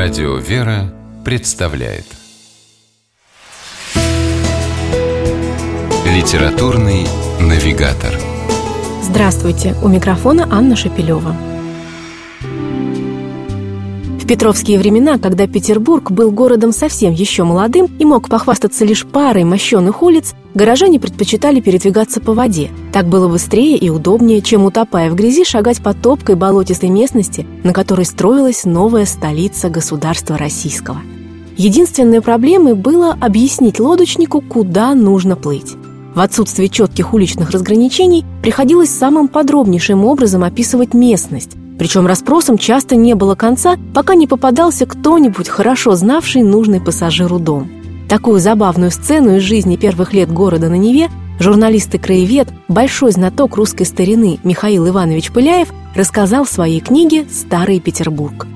Радио «Вера» представляет Литературный навигатор Здравствуйте! У микрофона Анна Шапилева. Петровские времена, когда Петербург был городом совсем еще молодым и мог похвастаться лишь парой мощенных улиц, горожане предпочитали передвигаться по воде. Так было быстрее и удобнее, чем утопая в грязи шагать по топкой болотистой местности, на которой строилась новая столица государства российского. Единственной проблемой было объяснить лодочнику, куда нужно плыть. В отсутствие четких уличных разграничений приходилось самым подробнейшим образом описывать местность, причем расспросам часто не было конца, пока не попадался кто-нибудь, хорошо знавший нужный пассажиру дом. Такую забавную сцену из жизни первых лет города на Неве журналист и краевед, большой знаток русской старины Михаил Иванович Пыляев рассказал в своей книге «Старый Петербург».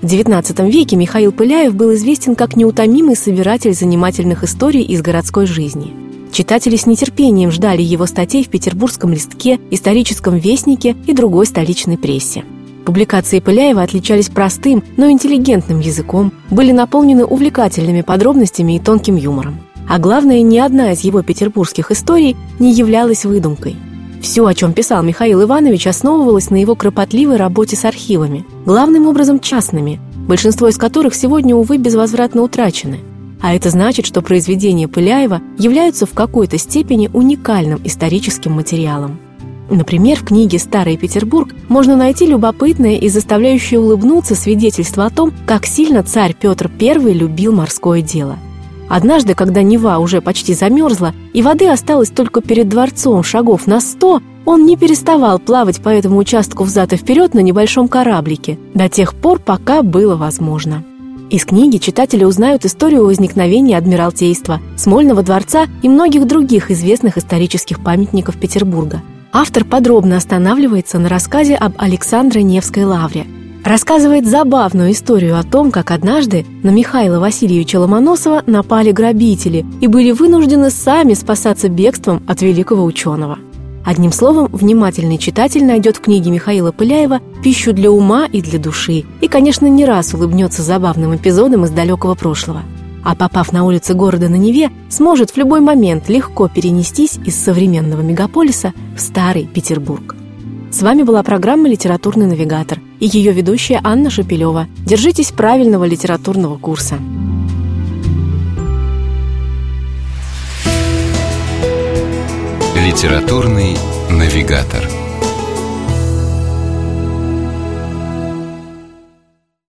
В XIX веке Михаил Пыляев был известен как неутомимый собиратель занимательных историй из городской жизни. Читатели с нетерпением ждали его статей в «Петербургском листке», «Историческом вестнике» и другой столичной прессе. Публикации Пыляева отличались простым, но интеллигентным языком, были наполнены увлекательными подробностями и тонким юмором. А главное, ни одна из его петербургских историй не являлась выдумкой. Все, о чем писал Михаил Иванович, основывалось на его кропотливой работе с архивами, главным образом частными, большинство из которых сегодня, увы, безвозвратно утрачены. А это значит, что произведения Пыляева являются в какой-то степени уникальным историческим материалом. Например, в книге «Старый Петербург» можно найти любопытное и заставляющее улыбнуться свидетельство о том, как сильно царь Петр I любил морское дело. Однажды, когда Нева уже почти замерзла, и воды осталось только перед дворцом шагов на сто, он не переставал плавать по этому участку взад и вперед на небольшом кораблике, до тех пор, пока было возможно. Из книги читатели узнают историю возникновения Адмиралтейства, Смольного дворца и многих других известных исторических памятников Петербурга – автор подробно останавливается на рассказе об Александре Невской лавре. Рассказывает забавную историю о том, как однажды на Михаила Васильевича Ломоносова напали грабители и были вынуждены сами спасаться бегством от великого ученого. Одним словом, внимательный читатель найдет в книге Михаила Пыляева пищу для ума и для души и, конечно, не раз улыбнется забавным эпизодом из далекого прошлого – а попав на улицы города на Неве, сможет в любой момент легко перенестись из современного мегаполиса в старый Петербург. С вами была программа «Литературный навигатор» и ее ведущая Анна Шапилева. Держитесь правильного литературного курса. «Литературный навигатор»